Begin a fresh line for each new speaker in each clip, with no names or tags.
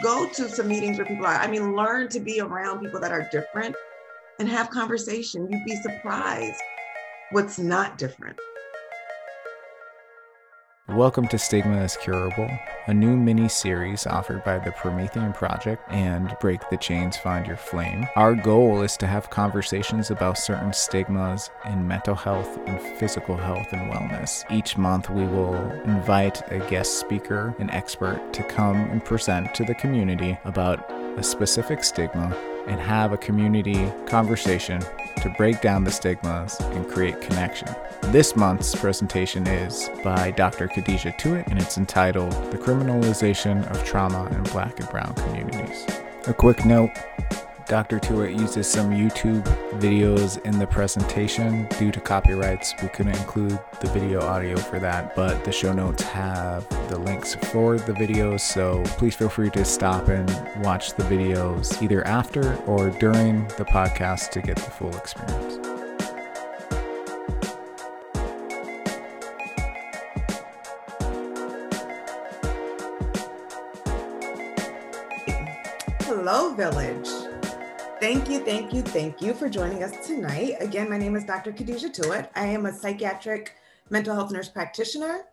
go to some meetings where people are. I mean, learn to be around people that are different and have conversation. You'd be surprised what's not different.
Welcome to Stigma is Curable, a new mini series offered by the Promethean Project and Break the Chains Find Your Flame. Our goal is to have conversations about certain stigmas in mental health and physical health and wellness. Each month, we will invite a guest speaker, an expert, to come and present to the community about a specific stigma and have a community conversation to break down the stigmas and create connection. This month's presentation is by Dr. Khadija Tuitt and it's entitled The Criminalization of Trauma in Black and Brown Communities. A quick note Dr. Tuitt uses some YouTube videos in the presentation. Due to copyrights, we couldn't include the video audio for that, but the show notes have the links for the videos, so please feel free to stop and watch the videos either after or during the podcast to get the full experience.
Hello, Village. Thank you, thank you, thank you for joining us tonight. Again, my name is Dr. Khadija Tuitt. I am a psychiatric mental health nurse practitioner.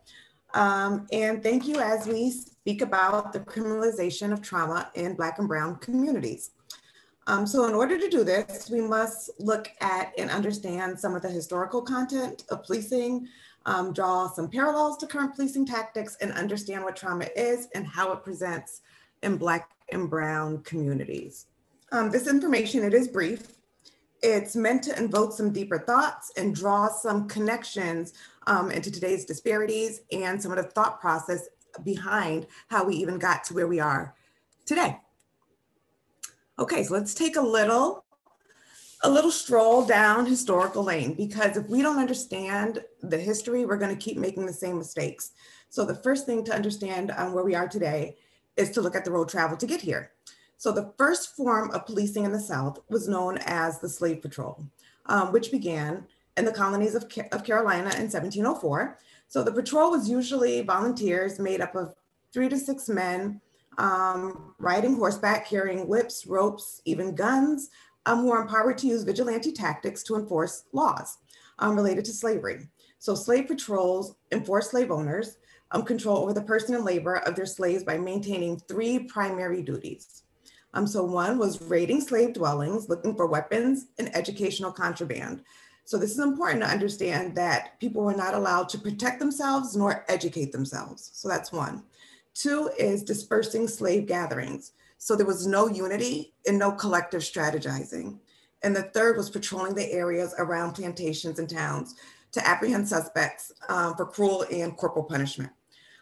Um, and thank you as we speak about the criminalization of trauma in Black and Brown communities. Um, so in order to do this, we must look at and understand some of the historical content of policing, um, draw some parallels to current policing tactics, and understand what trauma is and how it presents in Black and Brown communities. Um, this information, it is brief. It's meant to invoke some deeper thoughts and draw some connections um, into today's disparities and some of the thought process behind how we even got to where we are today. Okay, so let's take a little a little stroll down historical lane because if we don't understand the history, we're going to keep making the same mistakes. So the first thing to understand where we are today is to look at the road travel to get here. So the first form of policing in the South was known as the slave patrol, um, which began in the colonies of, of Carolina in 1704. So the patrol was usually volunteers made up of three to six men um, riding horseback, carrying whips, ropes, even guns, um, who are empowered to use vigilante tactics to enforce laws um, related to slavery. So slave patrols enforce slave owners um, control over the person and labor of their slaves by maintaining three primary duties. Um, so one was raiding slave dwellings, looking for weapons and educational contraband. So this is important to understand that people were not allowed to protect themselves nor educate themselves. So that's one. Two is dispersing slave gatherings. So there was no unity and no collective strategizing. And the third was patrolling the areas around plantations and towns to apprehend suspects um, for cruel and corporal punishment.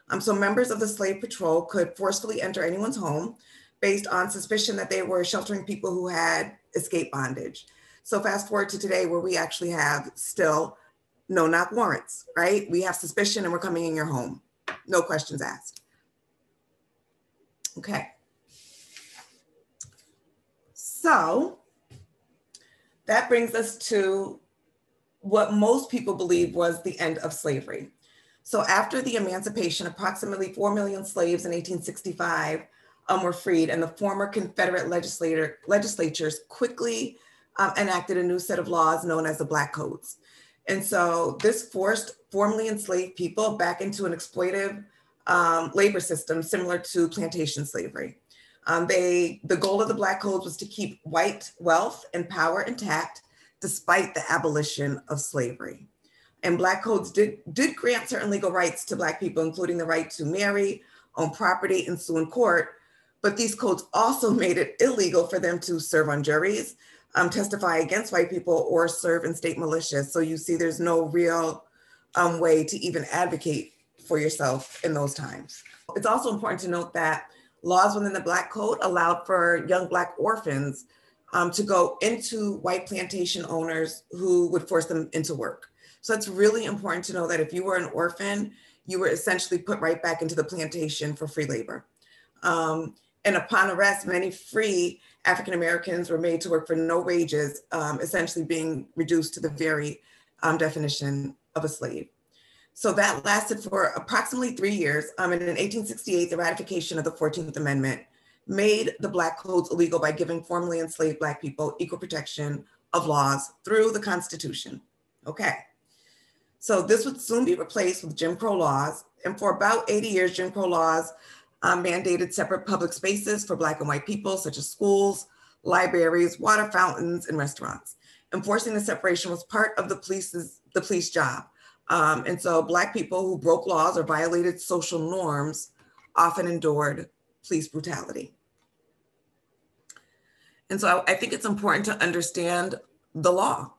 Um, so members of the slave patrol could forcefully enter anyone's home, based on suspicion that they were sheltering people who had escaped bondage. So fast forward to today where we actually have still no knock warrants, right? We have suspicion and we're coming in your home. No questions asked. Okay. So that brings us to what most people believe was the end of slavery. So after the emancipation, approximately 4 million slaves in 1865 um, were freed, and the former Confederate legislator, legislatures quickly um, enacted a new set of laws known as the Black Codes. And so this forced formerly enslaved people back into an exploitive um, labor system similar to plantation slavery. Um, they, the goal of the Black Codes was to keep white wealth and power intact despite the abolition of slavery. And Black Codes did, did grant certain legal rights to Black people, including the right to marry, own property, and sue in court, but these codes also made it illegal for them to serve on juries, um, testify against white people, or serve in state militias. So you see, there's no real um, way to even advocate for yourself in those times. It's also important to note that laws within the Black Code allowed for young Black orphans um, to go into white plantation owners who would force them into work. So it's really important to know that if you were an orphan, you were essentially put right back into the plantation for free labor. Um, and upon arrest, many free African Americans were made to work for no wages, um, essentially being reduced to the very um, definition of a slave. So that lasted for approximately three years. Um, and in 1868, the ratification of the 14th Amendment made the Black codes illegal by giving formerly enslaved Black people equal protection of laws through the Constitution. Okay. So this would soon be replaced with Jim Crow laws. And for about 80 years, Jim Crow laws um, mandated separate public spaces for Black and white people, such as schools, libraries, water fountains, and restaurants. Enforcing the separation was part of the police's the police job. Um, and so Black people who broke laws or violated social norms often endured police brutality. And so I think it's important to understand the law.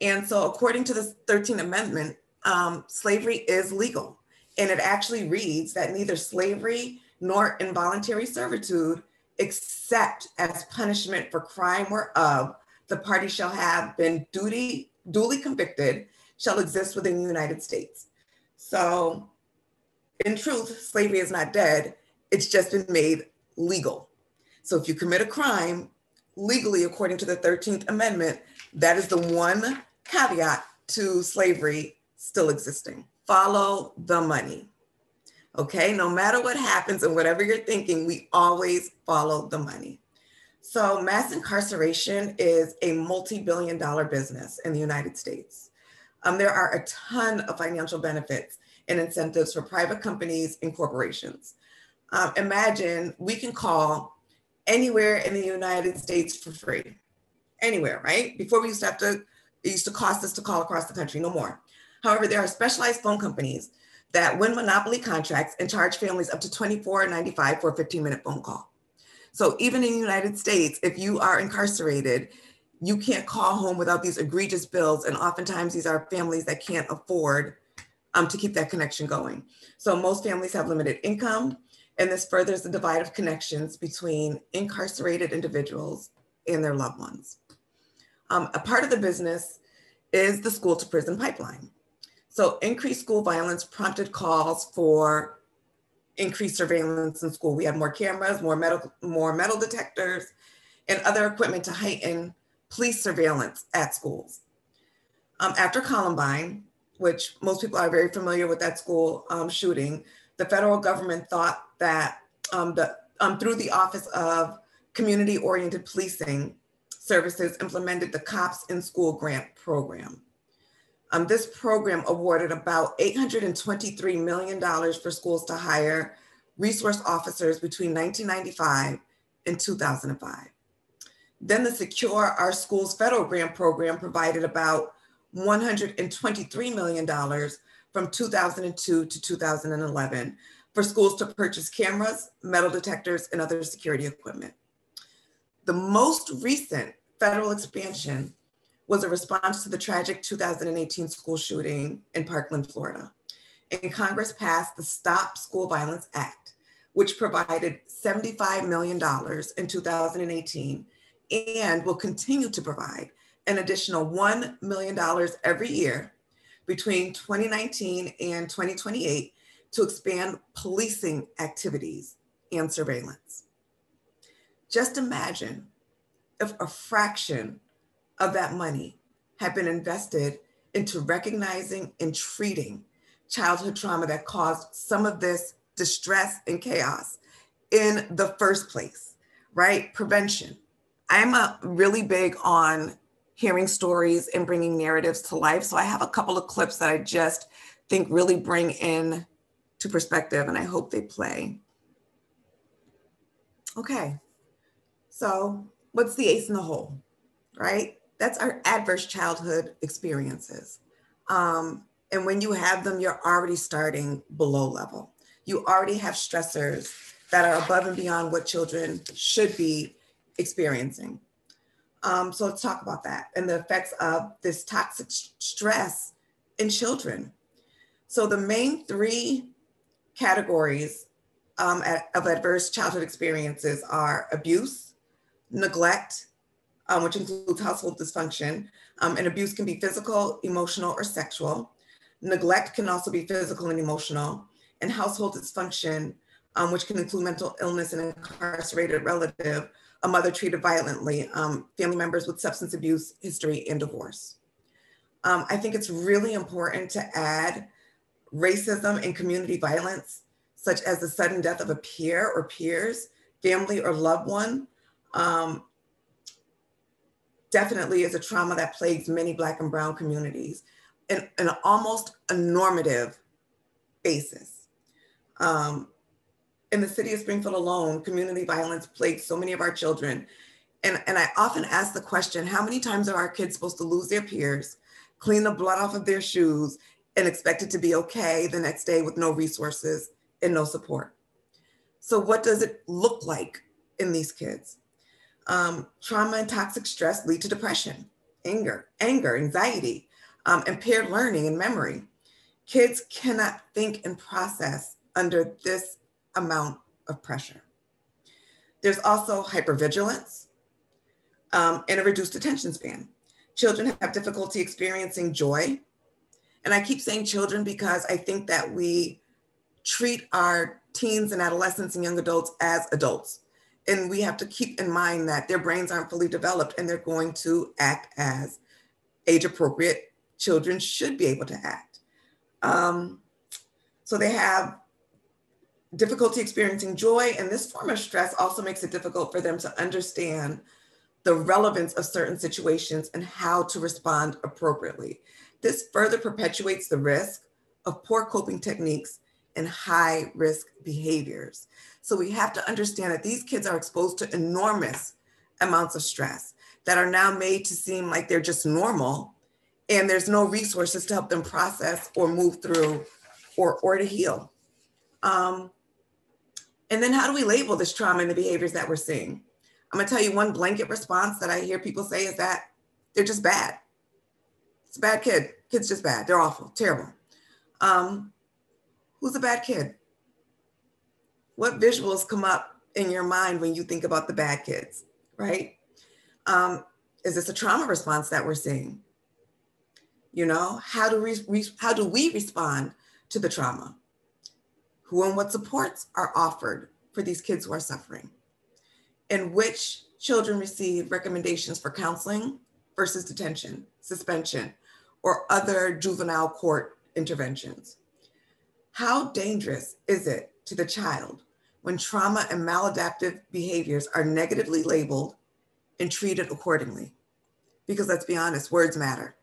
And so, according to the 13th Amendment, um, slavery is legal. And it actually reads that neither slavery nor involuntary servitude, except as punishment for crime whereof the party shall have been duty, duly convicted, shall exist within the United States. So, in truth, slavery is not dead, it's just been made legal. So, if you commit a crime, legally, according to the 13th Amendment, that is the one caveat to slavery still existing. Follow the money. Okay, no matter what happens and whatever you're thinking, we always follow the money. So, mass incarceration is a multi billion dollar business in the United States. Um, there are a ton of financial benefits and incentives for private companies and corporations. Um, imagine we can call anywhere in the United States for free. Anywhere, right? Before we used to have to, it used to cost us to call across the country, no more. However, there are specialized phone companies that win monopoly contracts and charge families up to $24.95 for a 15 minute phone call. So even in the United States, if you are incarcerated, you can't call home without these egregious bills. And oftentimes these are families that can't afford um, to keep that connection going. So most families have limited income and this furthers the divide of connections between incarcerated individuals and their loved ones. Um, a part of the business is the school to prison pipeline. So increased school violence prompted calls for increased surveillance in school. We had more cameras, more metal, more metal detectors, and other equipment to heighten police surveillance at schools. Um, after Columbine, which most people are very familiar with that school um, shooting, the federal government thought that um, the, um, through the Office of Community Oriented Policing Services implemented the Cops in School Grant Program. Um, this program awarded about $823 million for schools to hire resource officers between 1995 and 2005. Then the Secure Our Schools federal grant program provided about $123 million from 2002 to 2011 for schools to purchase cameras, metal detectors, and other security equipment. The most recent federal expansion was a response to the tragic 2018 school shooting in Parkland, Florida. And Congress passed the Stop School Violence Act, which provided $75 million in 2018 and will continue to provide an additional $1 million every year between 2019 and 2028 to expand policing activities and surveillance. Just imagine if a fraction of that money had been invested into recognizing and treating childhood trauma that caused some of this distress and chaos in the first place, right? Prevention. I'm a uh, really big on hearing stories and bringing narratives to life. So I have a couple of clips that I just think really bring in to perspective, and I hope they play. Okay, so what's the ace in the hole, right? That's our adverse childhood experiences. Um, and when you have them, you're already starting below level. You already have stressors that are above and beyond what children should be experiencing. Um, so let's talk about that and the effects of this toxic stress in children. So the main three categories um, of adverse childhood experiences are abuse, neglect, um, which includes household dysfunction, um, and abuse can be physical, emotional, or sexual. Neglect can also be physical and emotional, and household dysfunction, um, which can include mental illness and incarcerated relative, a mother treated violently, um, family members with substance abuse history, and divorce. Um, I think it's really important to add racism and community violence, such as the sudden death of a peer or peers, family or loved one um, definitely is a trauma that plagues many Black and Brown communities in, an almost a normative basis. Um, in the city of Springfield alone, community violence plagues so many of our children. And, and I often ask the question how many times are our kids supposed to lose their peers, clean the blood off of their shoes, and expect it to be okay the next day with no resources and no support? So, what does it look like in these kids? Um, trauma and toxic stress lead to depression, anger, anger, anxiety, um, impaired learning and memory. Kids cannot think and process under this amount of pressure. There's also hypervigilance um, and a reduced attention span. Children have difficulty experiencing joy. And I keep saying children because I think that we treat our teens and adolescents and young adults as adults. And we have to keep in mind that their brains aren't fully developed and they're going to act as age appropriate children should be able to act. Um, so they have difficulty experiencing joy, and this form of stress also makes it difficult for them to understand the relevance of certain situations and how to respond appropriately. This further perpetuates the risk of poor coping techniques and high risk behaviors. So we have to understand that these kids are exposed to enormous amounts of stress that are now made to seem like they're just normal and there's no resources to help them process or move through or, or to heal. Um, and then how do we label this trauma and the behaviors that we're seeing? I'm gonna tell you one blanket response that I hear people say is that they're just bad. It's a bad kid. Kid's just bad. They're awful, terrible. Um, who's a bad kid? What visuals come up in your mind when you think about the bad kids, right? Um, is this a trauma response that we're seeing? You know, how do we how do we respond to the trauma? who and what supports are offered for these kids who are suffering, and which children receive recommendations for counseling versus detention, suspension, or other juvenile court interventions. How dangerous is it to the child when trauma and maladaptive behaviors are negatively labeled and treated accordingly? Because let's be honest, words matter.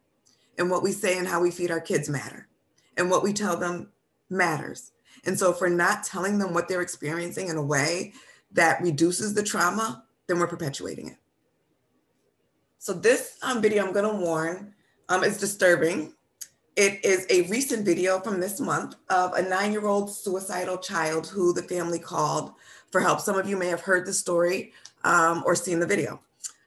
And what we say and how we feed our kids matter. And what we tell them matters. And so if we're not telling them what they're experiencing in a way that reduces the trauma, then we're perpetuating it. So this um, video I'm gonna warn um, is disturbing. It is a recent video from this month of a nine-year-old suicidal child who the family called for help. Some of you may have heard the story um, or seen the video,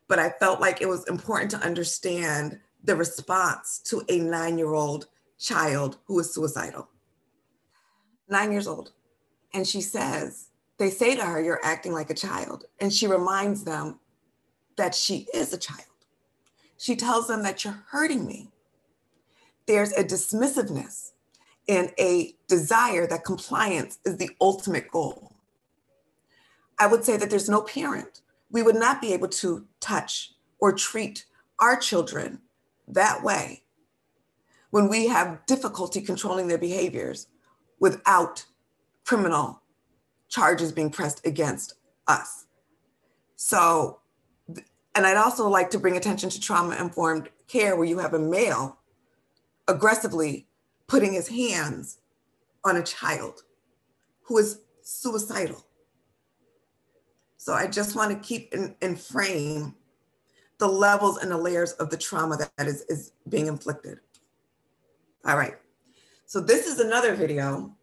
but I felt like it was important to understand the response to a nine-year-old child who is suicidal nine years old. And she says, they say to her, You're acting like a child. And she reminds them that she is a child. She tells them that you're hurting me. There's a dismissiveness and a desire that compliance is the ultimate goal. I would say that there's no parent. We would not be able to touch or treat our children that way when we have difficulty controlling their behaviors without criminal charges being pressed against us. So, and I'd also like to bring attention to trauma informed care where you have a male aggressively putting his hands on a child who is suicidal. So I just want to keep in, in frame the levels and the layers of the trauma that is, is being inflicted. All right. So this is another video,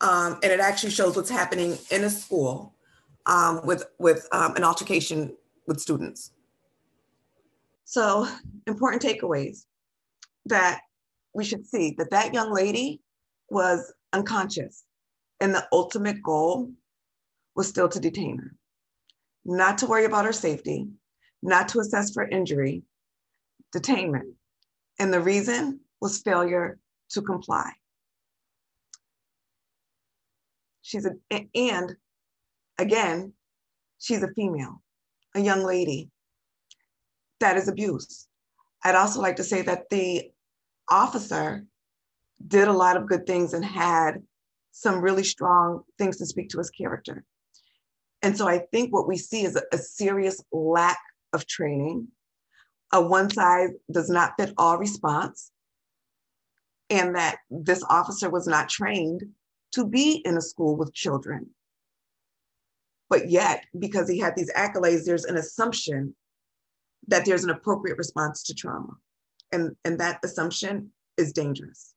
um, and it actually shows what's happening in a school um, with, with um, an altercation with students. So important takeaways that we should see that that young lady was unconscious and the ultimate goal was still to detain her, not to worry about her safety, not to assess for injury, detainment. And the reason was failure to comply. She's a, and again, she's a female, a young lady. That is abuse. I'd also like to say that the officer did a lot of good things and had some really strong things to speak to his character. And so I think what we see is a, a serious lack of training, a one size does not fit all response, and that this officer was not trained to be in a school with children. But yet, because he had these accolades, there's an assumption that there's an appropriate response to trauma. And, and that assumption is dangerous.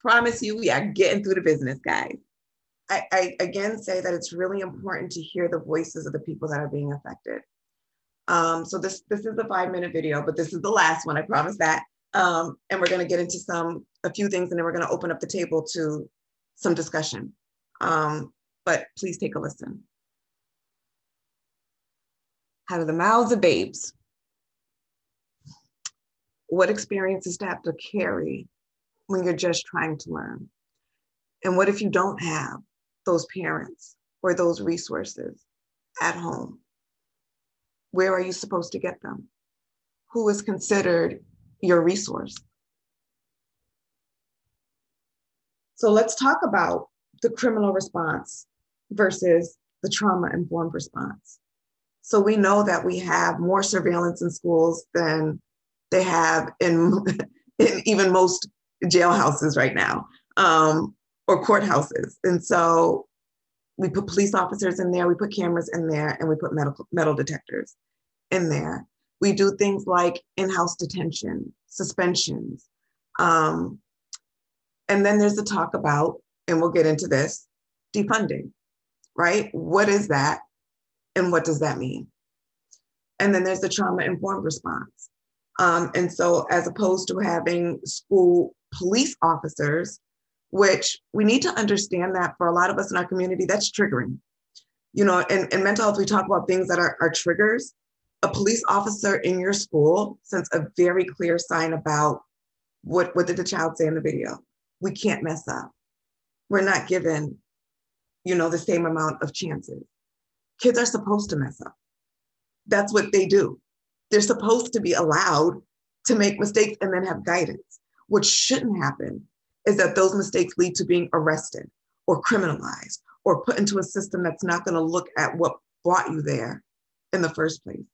Promise you, we are getting through the business, guys. I, I again say that it's really important to hear the voices of the people that are being affected. Um, so this this is a five minute video, but this is the last one. I promise that. Um, and we're going to get into some a few things, and then we're going to open up the table to some discussion. Um, but please take a listen. Out of the mouths of babes, what experiences to have to carry when you're just trying to learn? And what if you don't have those parents or those resources at home? Where are you supposed to get them? Who is considered your resource? So let's talk about the criminal response versus the trauma informed response. So we know that we have more surveillance in schools than they have in, in even most jailhouses right now um, or courthouses. And so we put police officers in there, we put cameras in there, and we put medical, metal detectors in there. We do things like in-house detention, suspensions. Um, and then there's the talk about, and we'll get into this, defunding, right? What is that? And what does that mean? And then there's the trauma informed response. Um, and so, as opposed to having school police officers, which we need to understand that for a lot of us in our community, that's triggering. You know, in, in mental health, we talk about things that are, are triggers. A police officer in your school sends a very clear sign about what, what did the child say in the video? We can't mess up. We're not given, you know, the same amount of chances. Kids are supposed to mess up. That's what they do. They're supposed to be allowed to make mistakes and then have guidance. What shouldn't happen is that those mistakes lead to being arrested or criminalized or put into a system that's not going to look at what brought you there in the first place.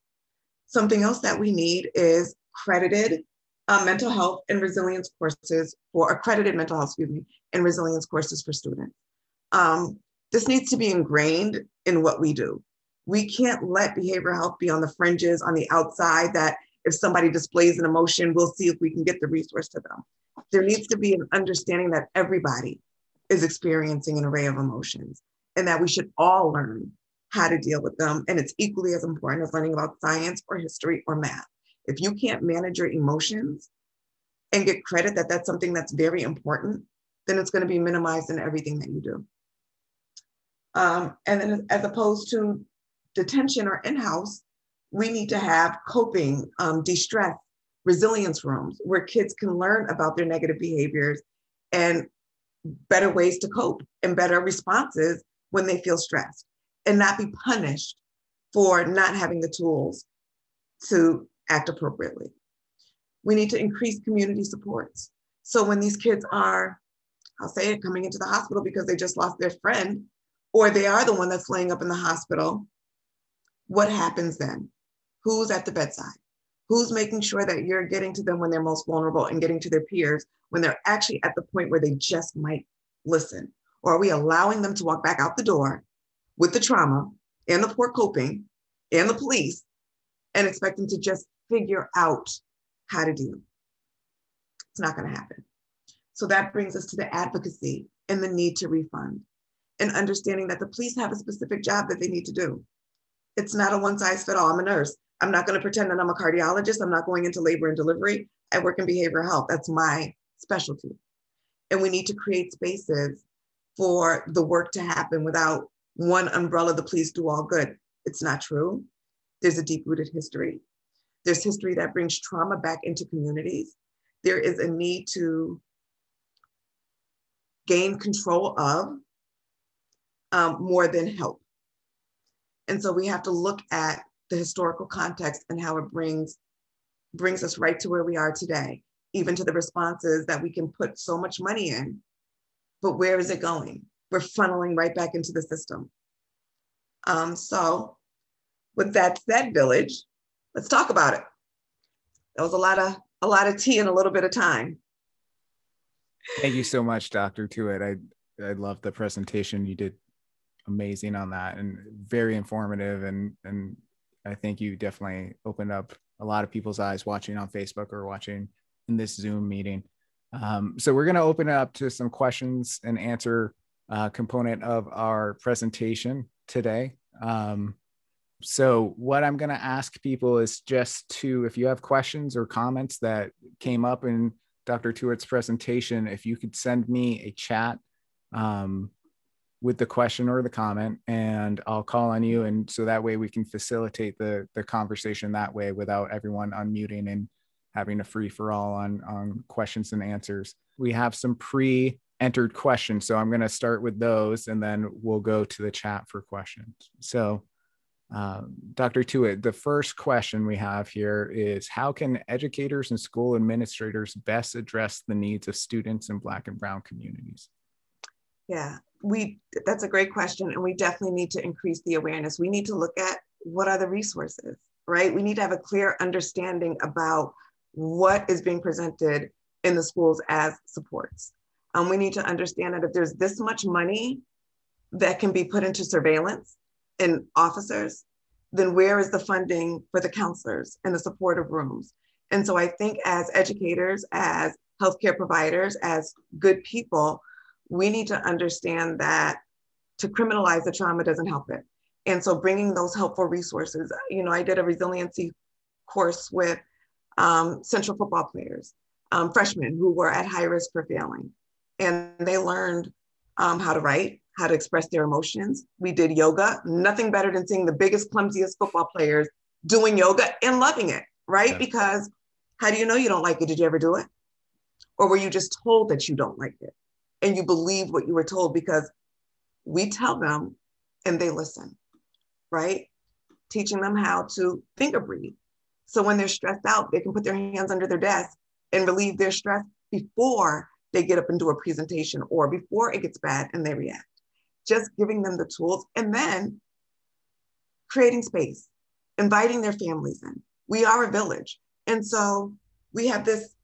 Something else that we need is credited uh, mental health and resilience courses for accredited mental health, excuse me, and resilience courses for students. Um, this needs to be ingrained in what we do. We can't let behavioral health be on the fringes, on the outside, that if somebody displays an emotion, we'll see if we can get the resource to them. There needs to be an understanding that everybody is experiencing an array of emotions and that we should all learn how to deal with them. And it's equally as important as learning about science or history or math. If you can't manage your emotions and get credit that that's something that's very important, then it's going to be minimized in everything that you do. Um, and then as opposed to detention or in-house, we need to have coping, um, de-stress, resilience rooms where kids can learn about their negative behaviors and better ways to cope and better responses when they feel stressed and not be punished for not having the tools to act appropriately. We need to increase community supports. So when these kids are, I'll say it, coming into the hospital because they just lost their friend, or they are the one that's laying up in the hospital, what happens then? Who's at the bedside? Who's making sure that you're getting to them when they're most vulnerable and getting to their peers when they're actually at the point where they just might listen? Or are we allowing them to walk back out the door with the trauma and the poor coping and the police and expect them to just figure out how to deal? It's not going to happen. So that brings us to the advocacy and the need to refund and understanding that the police have a specific job that they need to do. It's not a one size fit all. I'm a nurse. I'm not going to pretend that I'm a cardiologist. I'm not going into labor and delivery. I work in behavioral health. That's my specialty. And we need to create spaces for the work to happen without one umbrella, the police do all good. It's not true. There's a deep rooted history. There's history that brings trauma back into communities. There is a need to gain control of um, more than help. And so we have to look at the historical context and how it brings brings us right to where we are today, even to the responses that we can put so much money in. But where is it going? we're funneling right back into the system. Um, so with that said, village, let's talk about it. That was a lot of a lot of tea in a little bit of time.
Thank you so much, Dr. Tuitt. I I love the presentation. You did amazing on that and very informative and and I think you definitely opened up a lot of people's eyes watching on Facebook or watching in this Zoom meeting. Um, so we're going to open it up to some questions and answer uh, component of our presentation today. Um, so what I'm going to ask people is just to, if you have questions or comments that came up in Dr. Tuitt's presentation, if you could send me a chat um, with the question or the comment, and I'll call on you, and so that way we can facilitate the the conversation that way without everyone unmuting and having a free for all on on questions and answers. We have some pre entered questions, so I'm going to start with those, and then we'll go to the chat for questions. So. Um, Dr. Tuitt, the first question we have here is How can educators and school administrators best address the needs of students in Black and Brown communities?
Yeah, we that's a great question. And we definitely need to increase the awareness. We need to look at what are the resources, right? We need to have a clear understanding about what is being presented in the schools as supports. Um, we need to understand that if there's this much money that can be put into surveillance and officers, then where is the funding for the counselors and the supportive rooms? And so I think as educators, as healthcare providers, as good people, we need to understand that to criminalize the trauma doesn't help it. And so bringing those helpful resources, you know, I did a resiliency course with um, Central football players, um, freshmen who were at high risk for failing. And they learned um, how to write, how to express their emotions. We did yoga, nothing better than seeing the biggest, clumsiest football players doing yoga and loving it, right? Yeah. Because how do you know you don't like it? Did you ever do it? Or were you just told that you don't like it? And you believe what you were told because we tell them and they listen, right? Teaching them how to finger breathe. So when they're stressed out, they can put their hands under their desk and relieve their stress before they get up and do a presentation or before it gets bad and they react just giving them the tools and then creating space, inviting their families in. We are a village. And so we have this,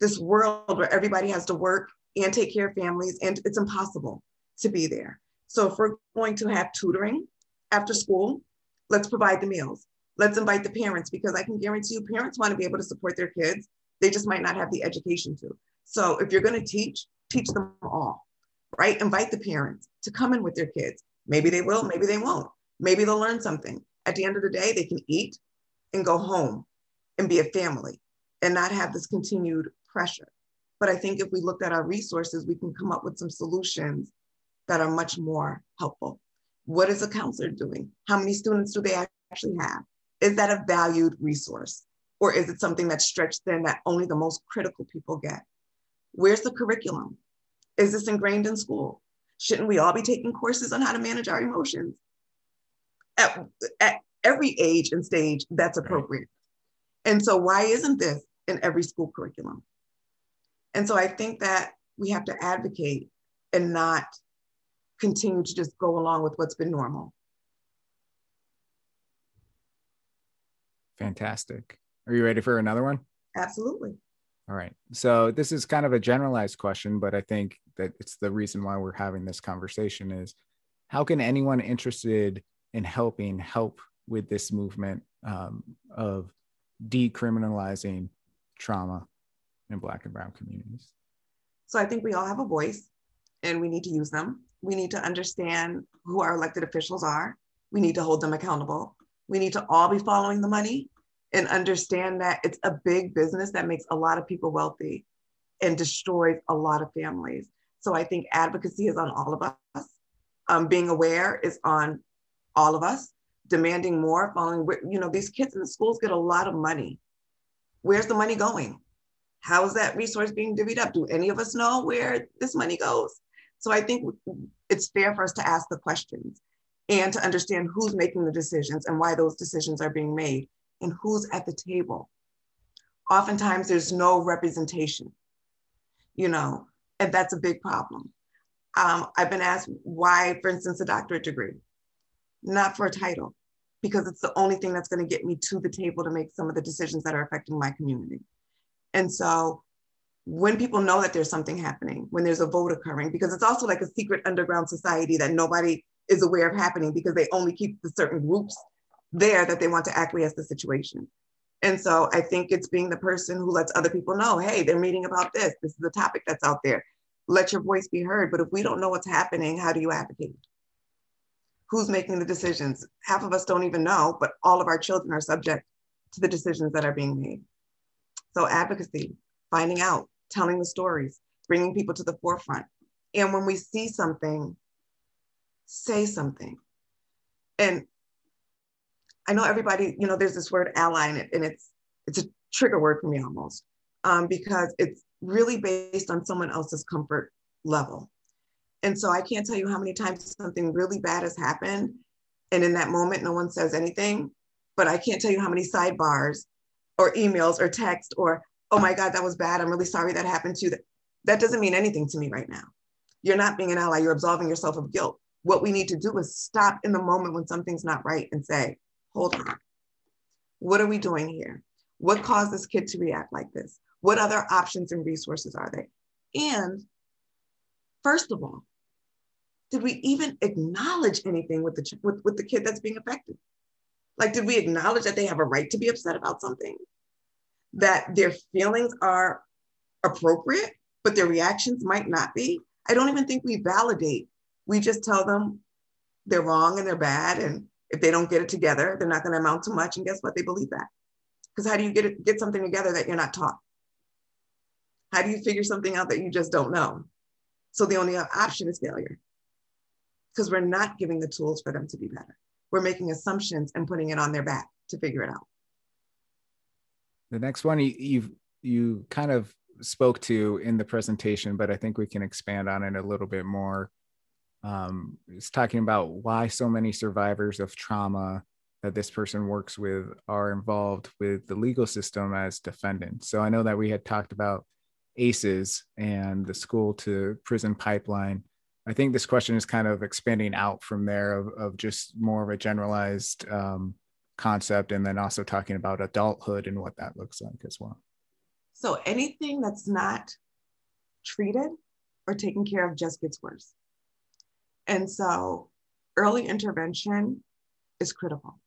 this world where everybody has to work and take care of families, and it's impossible to be there. So if we're going to have tutoring after school, let's provide the meals. Let's invite the parents because I can guarantee you parents want to be able to support their kids. They just might not have the education to. So if you're going to teach, teach them all right? Invite the parents to come in with their kids. Maybe they will, maybe they won't. Maybe they'll learn something. At the end of the day, they can eat and go home and be a family and not have this continued pressure. But I think if we looked at our resources, we can come up with some solutions that are much more helpful. What is a counselor doing? How many students do they actually have? Is that a valued resource? Or is it something that's stretched thin that only the most critical people get? Where's the curriculum? Is this ingrained in school? Shouldn't we all be taking courses on how to manage our emotions? At, at every age and stage, that's appropriate. And so, why isn't this in every school curriculum? And so, I think that we have to advocate and not continue to just go along with what's been normal.
Fantastic. Are you ready for another one?
Absolutely.
All right. So this is kind of a generalized question, but I think that it's the reason why we're having this conversation is how can anyone interested in helping help with this movement um, of decriminalizing trauma in black and brown communities?
So I think we all have a voice and we need to use them. We need to understand who our elected officials are. We need to hold them accountable. We need to all be following the money and understand that it's a big business that makes a lot of people wealthy and destroys a lot of families. So I think advocacy is on all of us. Um, being aware is on all of us. Demanding more, following, you know, these kids in the schools get a lot of money. Where's the money going? How is that resource being divvied up? Do any of us know where this money goes? So I think it's fair for us to ask the questions and to understand who's making the decisions and why those decisions are being made and who's at the table. Oftentimes there's no representation, you know, and that's a big problem. Um, I've been asked why, for instance, a doctorate degree, not for a title, because it's the only thing that's going to get me to the table to make some of the decisions that are affecting my community. And so when people know that there's something happening, when there's a vote occurring, because it's also like a secret underground society that nobody is aware of happening because they only keep the certain groups there that they want to acquiesce the situation. And so I think it's being the person who lets other people know, hey, they're meeting about this. This is the topic that's out there. Let your voice be heard. But if we don't know what's happening, how do you advocate? Who's making the decisions? Half of us don't even know, but all of our children are subject to the decisions that are being made. So advocacy, finding out, telling the stories, bringing people to the forefront. And when we see something, say something. And I know everybody, you know, there's this word ally in it, and it's it's a trigger word for me almost um, because it's really based on someone else's comfort level. And so I can't tell you how many times something really bad has happened, and in that moment, no one says anything. But I can't tell you how many sidebars, or emails, or text, or oh my God, that was bad. I'm really sorry that happened to you. That doesn't mean anything to me right now. You're not being an ally. You're absolving yourself of guilt. What we need to do is stop in the moment when something's not right and say, hold on. What are we doing here? What caused this kid to react like this? What other options and resources are there? And first of all, did we even acknowledge anything with the, with, with the kid that's being affected? Like, did we acknowledge that they have a right to be upset about something? That their feelings are appropriate, but their reactions might not be? I don't even think we validate. We just tell them they're wrong and they're bad and if they don't get it together, they're not going to amount to much. And guess what? They believe that. Because how do you get it, get something together that you're not taught? How do you figure something out that you just don't know? So the only option is failure. Because we're not giving the tools for them to be better. We're making assumptions and putting it on their back to figure it out.
The next one you you you kind of spoke to in the presentation, but I think we can expand on it a little bit more um, it's talking about why so many survivors of trauma that this person works with are involved with the legal system as defendants. So I know that we had talked about ACEs and the school to prison pipeline. I think this question is kind of expanding out from there of, of just more of a generalized um, concept and then also talking about adulthood and what that looks like as well.
So anything that's not treated or taken care of just gets worse. And so early intervention is critical.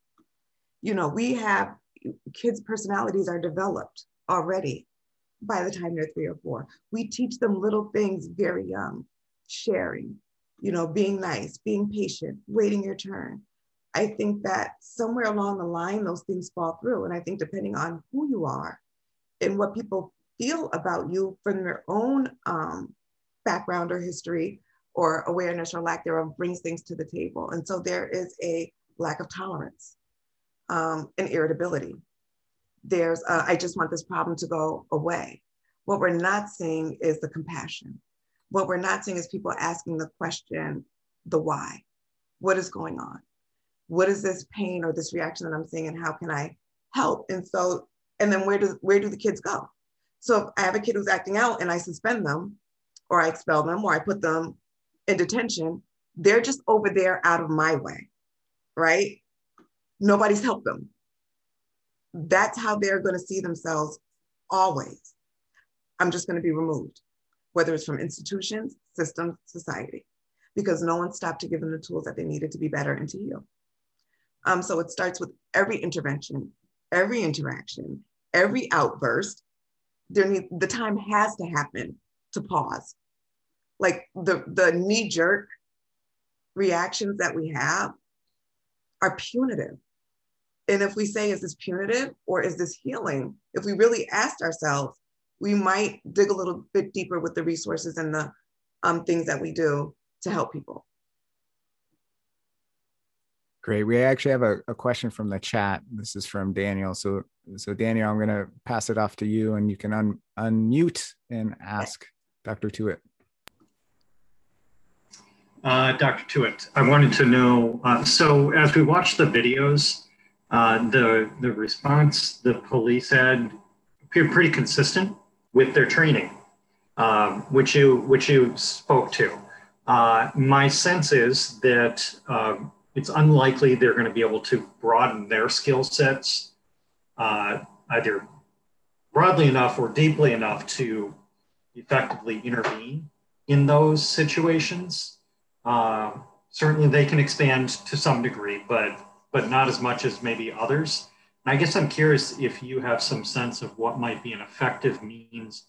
You know, we have kids' personalities are developed already by the time they're three or four. We teach them little things very young, sharing, you know, being nice, being patient, waiting your turn. I think that somewhere along the line, those things fall through. And I think depending on who you are and what people feel about you from their own um, background or history, or awareness or lack thereof brings things to the table. And so there is a lack of tolerance um, and irritability. There's, uh, I just want this problem to go away. What we're not seeing is the compassion. What we're not seeing is people asking the question, the why. What is going on? What is this pain or this reaction that I'm seeing, and how can I help? And so, and then where do where do the kids go? So if I have a kid who's acting out and I suspend them, or I expel them, or I put them in detention, they're just over there out of my way, right? Nobody's helped them. That's how they're going to see themselves always. I'm just going to be removed, whether it's from institutions, systems, society, because no one stopped to give them the tools that they needed to be better and to heal. Um, so it starts with every intervention, every interaction, every outburst. There need, the time has to happen to pause like the the knee jerk reactions that we have are punitive and if we say is this punitive or is this healing if we really asked ourselves we might dig a little bit deeper with the resources and the um, things that we do to help people
Great. We actually have a, a, question from the chat. This is from Daniel. So, so Daniel, I'm going to pass it off to you, and you can un, unmute and ask Dr. Tuitt.
Uh, Dr. Tuitt, I wanted to know, uh, so as we watched the videos, uh, the, the response the police had appeared pretty consistent with their training, um, which, you, which you spoke to. Uh, my sense is that uh, it's unlikely they're going to be able to broaden their skill sets uh, either broadly enough or deeply enough to effectively intervene in those situations. Uh, certainly, they can expand to some degree, but but not as much as maybe others. I guess I'm curious if you have some sense of what might be an effective means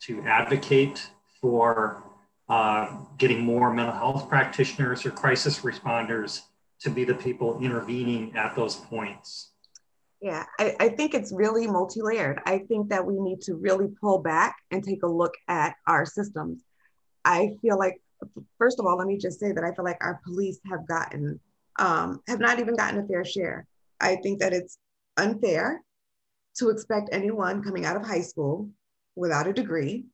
to advocate for uh, getting more mental health practitioners or crisis responders to be the people intervening at those points.
Yeah, I, I think it's really multi layered. I think that we need to really pull back and take a look at our systems. I feel like, first of all, let me just say that I feel like our police have gotten, um, have not even gotten a fair share. I think that it's unfair to expect anyone coming out of high school without a degree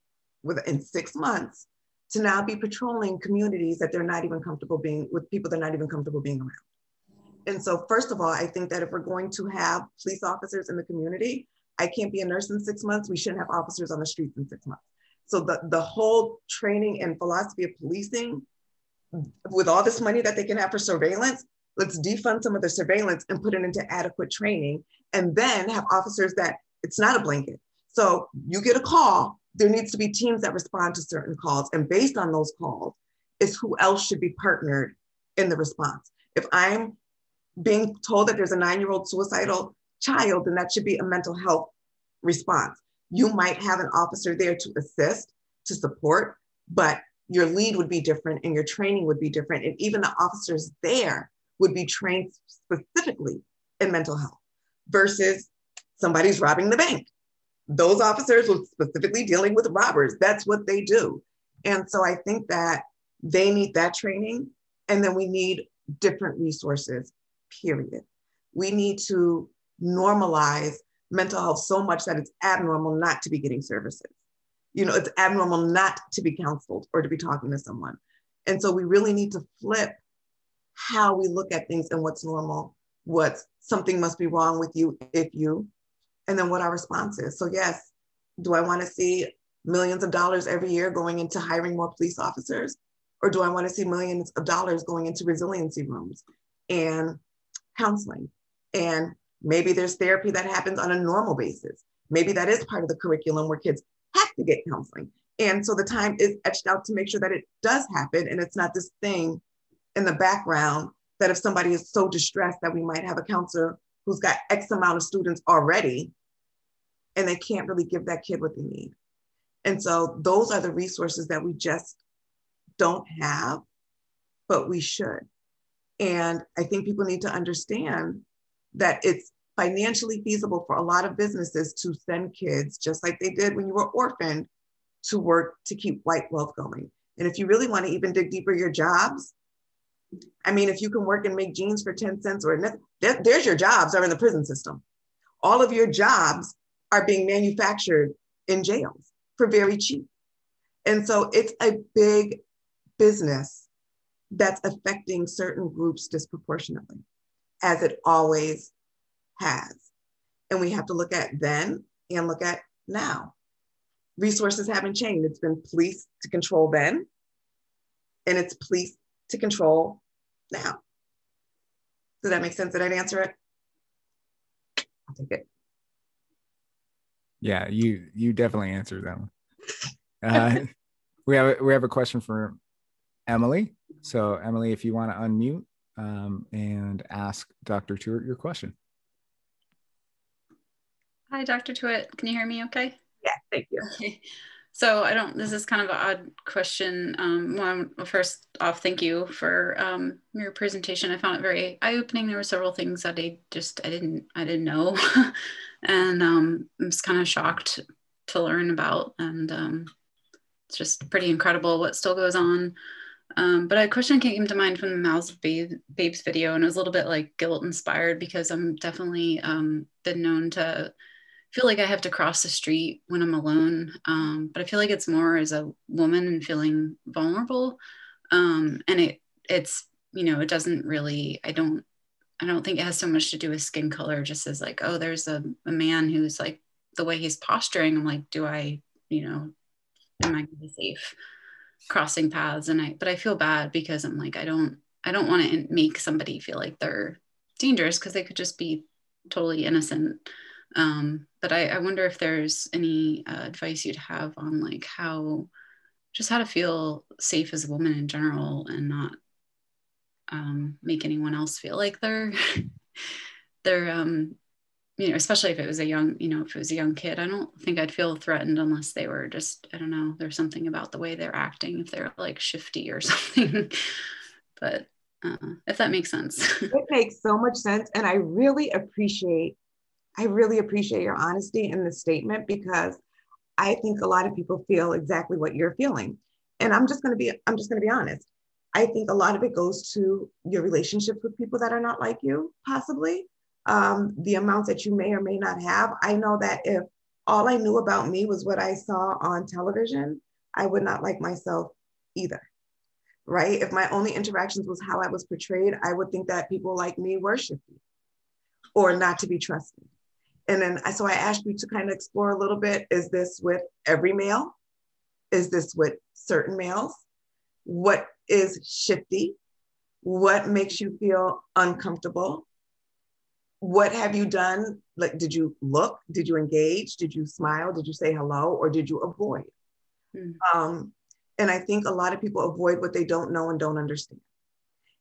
within six months to now be patrolling communities that they're not even comfortable being with people they're not even comfortable being around. And so, first of all, I think that if we're going to have police officers in the community, I can't be a nurse in six months. We shouldn't have officers on the streets in six months. So the, the whole training and philosophy of policing, with all this money that they can have for surveillance, let's defund some of the surveillance and put it into adequate training and then have officers that it's not a blanket. So you get a call, there needs to be teams that respond to certain calls. And based on those calls is who else should be partnered in the response. If I'm being told that there's a nine year old suicidal child, then that should be a mental health response. You might have an officer there to assist, to support, but your lead would be different and your training would be different. And even the officers there would be trained specifically in mental health versus somebody's robbing the bank. Those officers were specifically dealing with robbers. That's what they do. And so I think that they need that training. And then we need different resources period. We need to normalize mental health so much that it's abnormal not to be getting services. You know, it's abnormal not to be counseled or to be talking to someone. And so we really need to flip how we look at things and what's normal, what something must be wrong with you if you, and then what our response is. So, yes, do I want to see millions of dollars every year going into hiring more police officers? Or do I want to see millions of dollars going into resiliency rooms and counseling. And maybe there's therapy that happens on a normal basis. Maybe that is part of the curriculum where kids have to get counseling. And so the time is etched out to make sure that it does happen and it's not this thing in the background that if somebody is so distressed that we might have a counselor who's got X amount of students already and they can't really give that kid what they need. And so those are the resources that we just don't have, but we should. And I think people need to understand that it's financially feasible for a lot of businesses to send kids, just like they did when you were orphaned, to work to keep white wealth going. And if you really want to even dig deeper your jobs, I mean, if you can work and make jeans for 10 cents or there, there's your jobs are in the prison system. All of your jobs are being manufactured in jails for very cheap. And so it's a big business that's affecting certain groups disproportionately, as it always has. And we have to look at then and look at now. Resources haven't changed. It's been police to control then, and it's police to control now. Does that make sense? Did I answer it? I'll take it.
Yeah, you you definitely answered that one. Uh, we have we have a question for Emily. So, Emily, if you want to unmute um, and ask Dr. Tuitt your question.
Hi, Dr. Tuitt. Can you hear me okay?
Yeah, thank you.
Okay. So I don't, this is kind of an odd question. Um, well, first off, thank you for um, your presentation. I found it very eye-opening. There were several things that I just, I didn't, I didn't know. and um, I was kind of shocked to learn about. And um, it's just pretty incredible what still goes on. Um, but a question came to mind from the Mouths of Babe, Babes video, and it was a little bit like guilt inspired because I'm definitely um, been known to feel like I have to cross the street when I'm alone. Um, but I feel like it's more as a woman and feeling vulnerable. Um, and it it's you know it doesn't really I don't I don't think it has so much to do with skin color. Just as like oh there's a, a man who's like the way he's posturing. I'm like do I you know am I safe? crossing paths and I but I feel bad because I'm like I don't I don't want to make somebody feel like they're dangerous because they could just be totally innocent um, but I, I wonder if there's any uh, advice you'd have on like how just how to feel safe as a woman in general and not um, make anyone else feel like they're they're um, you know especially if it was a young you know if it was a young kid i don't think i'd feel threatened unless they were just i don't know there's something about the way they're acting if they're like shifty or something. But uh, if that makes sense.
It makes so much sense and i really appreciate i really appreciate your honesty in the statement because i think a lot of people feel exactly what you're feeling and i'm just going to be i'm just going to be honest i think a lot of it goes to your relationships with people that are not like you possibly um, the amounts that you may or may not have. I know that if all I knew about me was what I saw on television, I would not like myself either. Right? If my only interactions was how I was portrayed, I would think that people like me were shifty or not to be trusted. And then, so I asked you to kind of explore a little bit is this with every male? Is this with certain males? What is shifty? What makes you feel uncomfortable? what have you done? Like, did you look? Did you engage? Did you smile? Did you say hello? Or did you avoid? Mm. Um, and I think a lot of people avoid what they don't know and don't understand.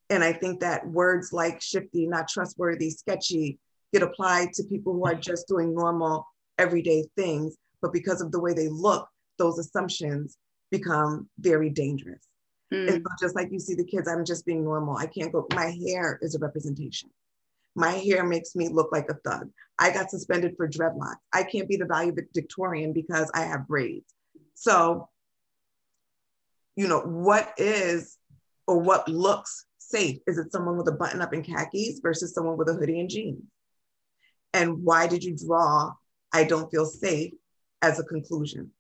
And I think that words like shifty, not trustworthy, sketchy get applied to people who are just doing normal, everyday things. But because of the way they look, those assumptions become very dangerous. Mm. And so just like you see the kids, I'm just being normal. I can't go, my hair is a representation. My hair makes me look like a thug. I got suspended for dreadlocks. I can't be the valedictorian because I have braids. So, you know, what is or what looks safe? Is it someone with a button up and khakis versus someone with a hoodie and jeans? And why did you draw I don't feel safe as a conclusion?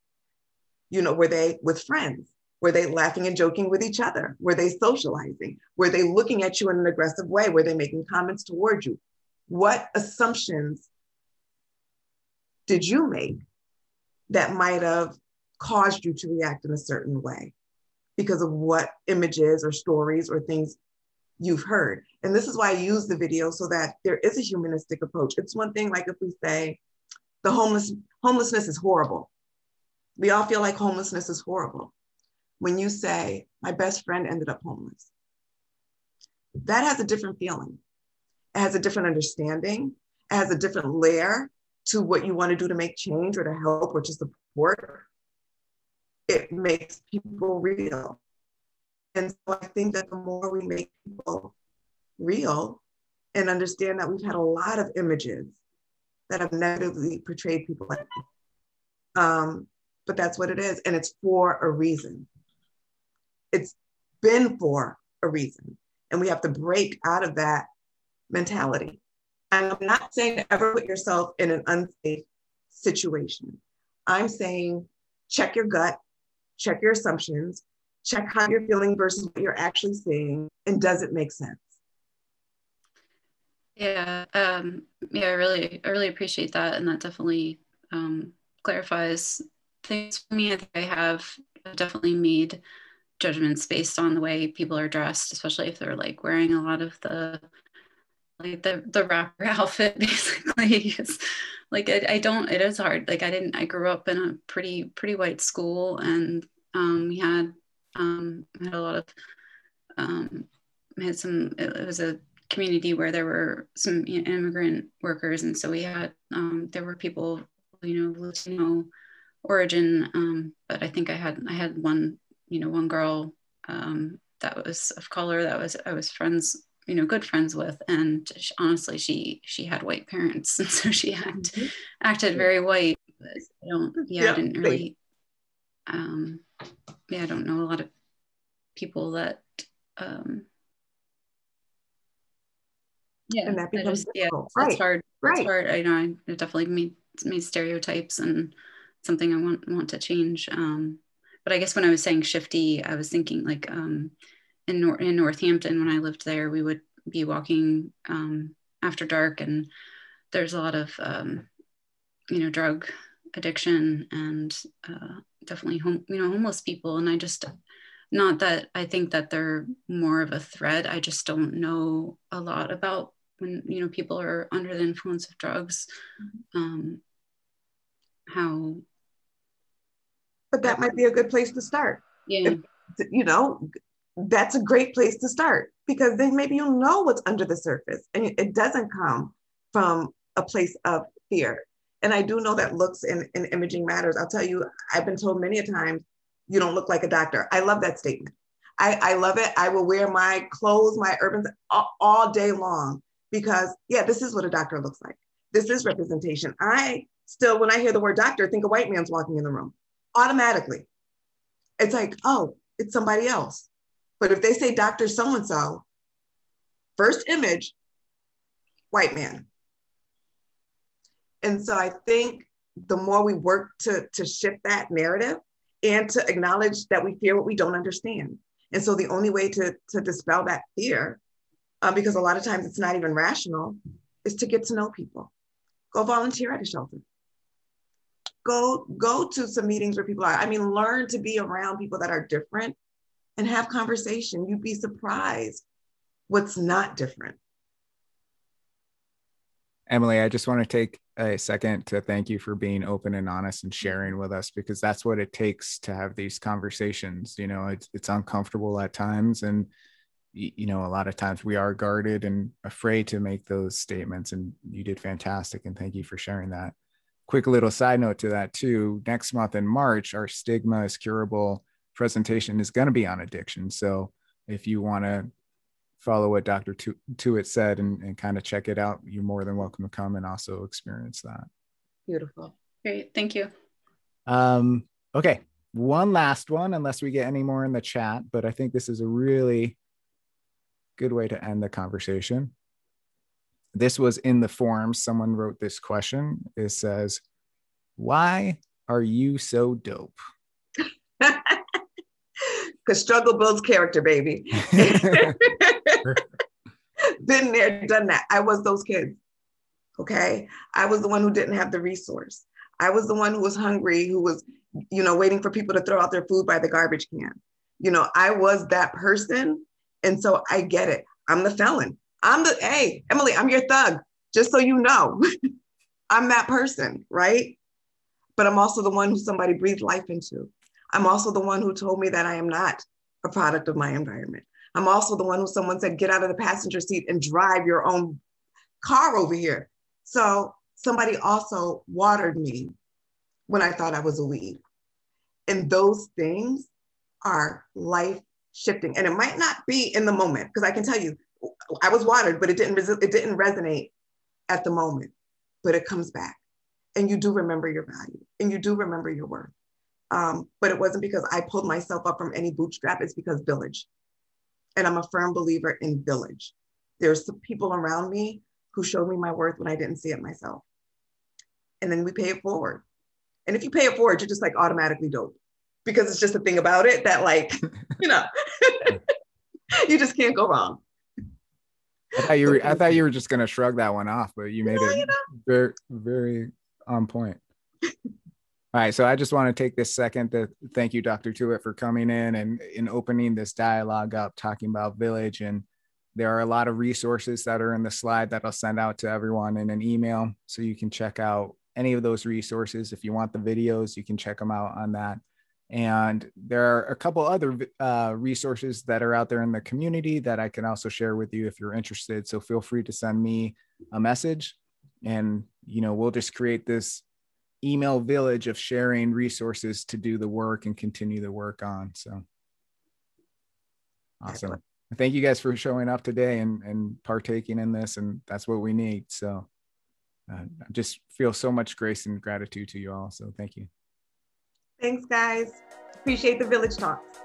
You know, were they with friends? Were they laughing and joking with each other? Were they socializing? Were they looking at you in an aggressive way? Were they making comments toward you? What assumptions did you make that might have caused you to react in a certain way because of what images or stories or things you've heard? And this is why I use the video so that there is a humanistic approach. It's one thing like if we say the homeless homelessness is horrible. We all feel like homelessness is horrible when you say, my best friend ended up homeless. That has a different feeling. It has a different understanding. It has a different layer to what you want to do to make change or to help or to support. It makes people real. And so I think that the more we make people real and understand that we've had a lot of images that have negatively portrayed people like um, but that's what it is. And it's for a reason it's been for a reason. And we have to break out of that mentality. And I'm not saying to ever put yourself in an unsafe situation. I'm saying check your gut, check your assumptions, check how you're feeling versus what you're actually seeing, and does it make sense?
Yeah, um, yeah, I really, I really appreciate that, and that definitely um, clarifies things for me. I think I have definitely made judgments based on the way people are dressed, especially if they're like wearing a lot of the like the the rapper outfit basically. like I, I don't it is hard. Like I didn't I grew up in a pretty pretty white school and um, we had um, had a lot of um, had some it, was a community where there were some immigrant workers and so we had um, there were people you know Latino origin um, but I think I had I had one you know, one girl um, that was of color that was I was friends, you know, good friends with, and she, honestly, she she had white parents, and so she act, mm-hmm. acted very white. I don't, yeah, yeah, I didn't really, um, yeah, I don't know a lot of people that, um, yeah,
and that becomes just,
yeah, right. it's hard. Right. It's hard. I know I definitely made made stereotypes and something I want want to change. Um, but I guess when I was saying shifty, I was thinking like um, in, Nor- in Northampton, when I lived there, we would be walking um, after dark and there's a lot of, um, you know, drug addiction and uh, definitely home, you know, homeless people. And I just, not that I think that they're more of a threat. I just don't know a lot about when you know people are under the influence of drugs. Um, how.
But that might be a good place to start.
Yeah.
If, you know, that's a great place to start because then maybe you'll know what's under the surface and it doesn't come from a place of fear. And I do know that looks and, and imaging matters. I'll tell you, I've been told many a time, you don't look like a doctor. I love that statement. I, I love it. I will wear my clothes, my urban all, all day long because, yeah, this is what a doctor looks like. This is representation. I still, when I hear the word doctor, think a white man's walking in the room automatically. It's like, oh, it's somebody else. But if they say Dr. So and so, first image, white man. And so I think the more we work to, to shift that narrative and to acknowledge that we fear what we don't understand. And so the only way to, to dispel that fear, uh, because a lot of times it's not even rational, is to get to know people. Go volunteer at a shelter. Go, go to some meetings where people are. I mean, learn to be around people that are different and have conversation. You'd be surprised what's not different.
Emily, I just want to take a second to thank you for being open and honest and mm-hmm. sharing with us because that's what it takes to have these conversations. You know, it's it's uncomfortable at times and you know, a lot of times we are guarded and afraid to make those statements and you did fantastic and thank you for sharing that. Quick little side note to that too. Next month in March, our stigma is curable presentation is going to be on addiction. So if you want to follow what Dr. Tu- Tuitt said and, and kind of check it out, you're more than welcome to come and also experience that.
Beautiful.
Great. Thank you.
Um, okay. One last one, unless we get any more in the chat, but I think this is a really good way to end the conversation. This was in the forums. Someone wrote this question. It says, Why are you so dope?
because struggle builds character, baby. Been there, done that. I was those kids. Okay. I was the one who didn't have the resource. I was the one who was hungry, who was, you know, waiting for people to throw out their food by the garbage can. You know, I was that person. And so I get it. I'm the felon. I'm the, hey, Emily, I'm your thug, just so you know. I'm that person, right? But I'm also the one who somebody breathed life into. I'm also the one who told me that I am not a product of my environment. I'm also the one who someone said, get out of the passenger seat and drive your own car over here. So somebody also watered me when I thought I was a weed. And those things are life shifting. And it might not be in the moment, because I can tell you, I was watered, but it didn't, it didn't resonate at the moment, but it comes back. And you do remember your value and you do remember your worth. Um, but it wasn't because I pulled myself up from any bootstrap, it's because village. And I'm a firm believer in village. There's some people around me who showed me my worth when I didn't see it myself. And then we pay it forward. And if you pay it forward, you're just like automatically dope because it's just a thing about it that, like, you know, you just can't go wrong.
I thought you were, I thought you were just gonna shrug that one off, but you made yeah, it you know. very, very on point. All right, so I just want to take this second to thank you, Dr. Tuitt, for coming in and in opening this dialogue up, talking about Village. And there are a lot of resources that are in the slide that I'll send out to everyone in an email, so you can check out any of those resources. If you want the videos, you can check them out on that. And there are a couple other uh, resources that are out there in the community that I can also share with you if you're interested. So feel free to send me a message, and you know we'll just create this email village of sharing resources to do the work and continue the work on. So awesome. Thank you guys for showing up today and, and partaking in this. And that's what we need. So uh, I just feel so much grace and gratitude to you all. So thank you.
Thanks, guys. Appreciate the village talks.